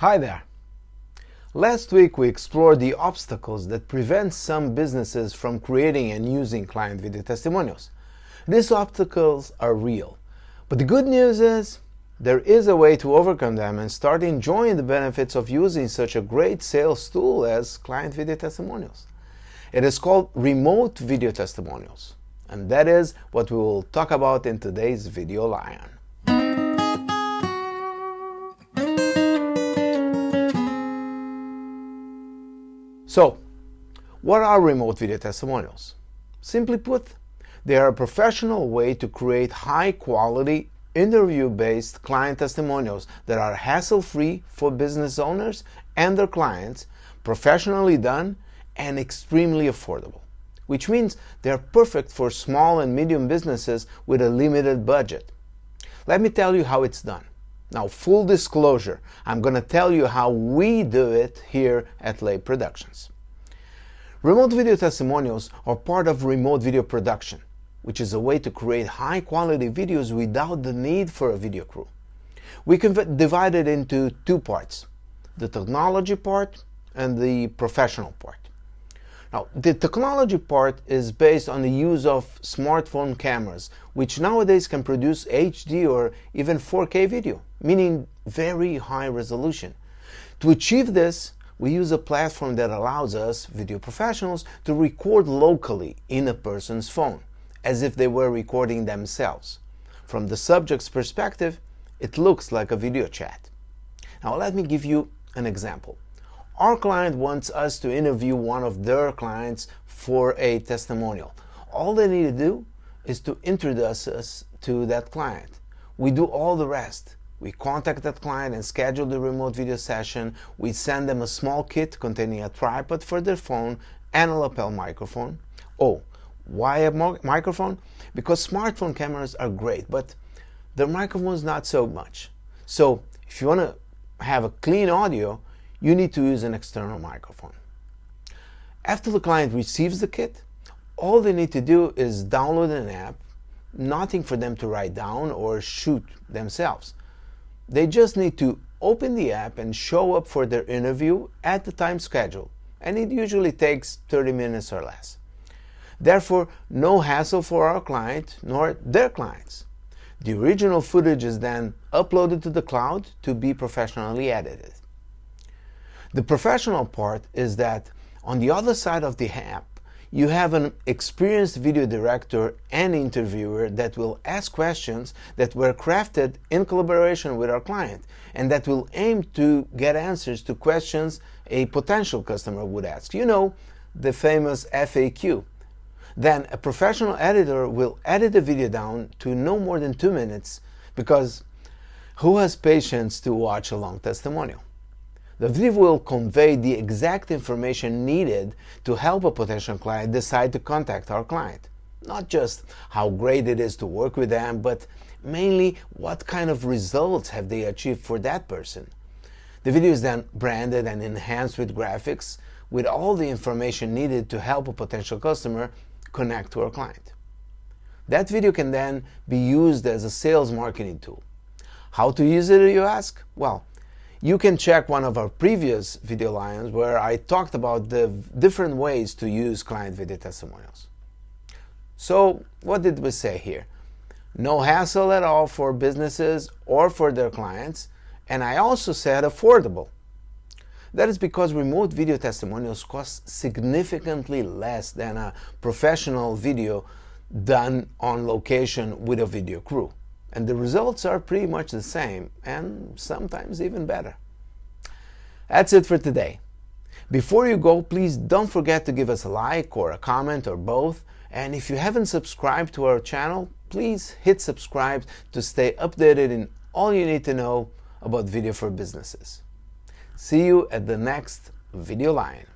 Hi there. Last week we explored the obstacles that prevent some businesses from creating and using client video testimonials. These obstacles are real, but the good news is there is a way to overcome them and start enjoying the benefits of using such a great sales tool as client video testimonials. It is called remote video testimonials, and that is what we will talk about in today's video lion. So, what are remote video testimonials? Simply put, they are a professional way to create high quality, interview based client testimonials that are hassle free for business owners and their clients, professionally done, and extremely affordable. Which means they're perfect for small and medium businesses with a limited budget. Let me tell you how it's done. Now, full disclosure, I'm going to tell you how we do it here at Lay Productions. Remote video testimonials are part of remote video production, which is a way to create high quality videos without the need for a video crew. We can divide it into two parts the technology part and the professional part. Now, the technology part is based on the use of smartphone cameras, which nowadays can produce HD or even 4K video, meaning very high resolution. To achieve this, we use a platform that allows us, video professionals, to record locally in a person's phone, as if they were recording themselves. From the subject's perspective, it looks like a video chat. Now, let me give you an example. Our client wants us to interview one of their clients for a testimonial. All they need to do is to introduce us to that client. We do all the rest. We contact that client and schedule the remote video session. We send them a small kit containing a tripod for their phone and a lapel microphone. Oh, why a microphone? Because smartphone cameras are great, but the microphone's not so much. So if you want to have a clean audio, you need to use an external microphone. After the client receives the kit, all they need to do is download an app, nothing for them to write down or shoot themselves. They just need to open the app and show up for their interview at the time scheduled, and it usually takes 30 minutes or less. Therefore, no hassle for our client nor their clients. The original footage is then uploaded to the cloud to be professionally edited. The professional part is that on the other side of the app, you have an experienced video director and interviewer that will ask questions that were crafted in collaboration with our client and that will aim to get answers to questions a potential customer would ask. You know, the famous FAQ. Then a professional editor will edit the video down to no more than two minutes because who has patience to watch a long testimonial? The video will convey the exact information needed to help a potential client decide to contact our client. Not just how great it is to work with them, but mainly what kind of results have they achieved for that person. The video is then branded and enhanced with graphics with all the information needed to help a potential customer connect to our client. That video can then be used as a sales marketing tool. How to use it, you ask? Well, you can check one of our previous video lions where I talked about the different ways to use client video testimonials. So, what did we say here? No hassle at all for businesses or for their clients, and I also said affordable. That is because remote video testimonials cost significantly less than a professional video done on location with a video crew and the results are pretty much the same and sometimes even better. That's it for today. Before you go, please don't forget to give us a like or a comment or both. And if you haven't subscribed to our channel, please hit subscribe to stay updated in all you need to know about video for businesses. See you at the next Video Lion.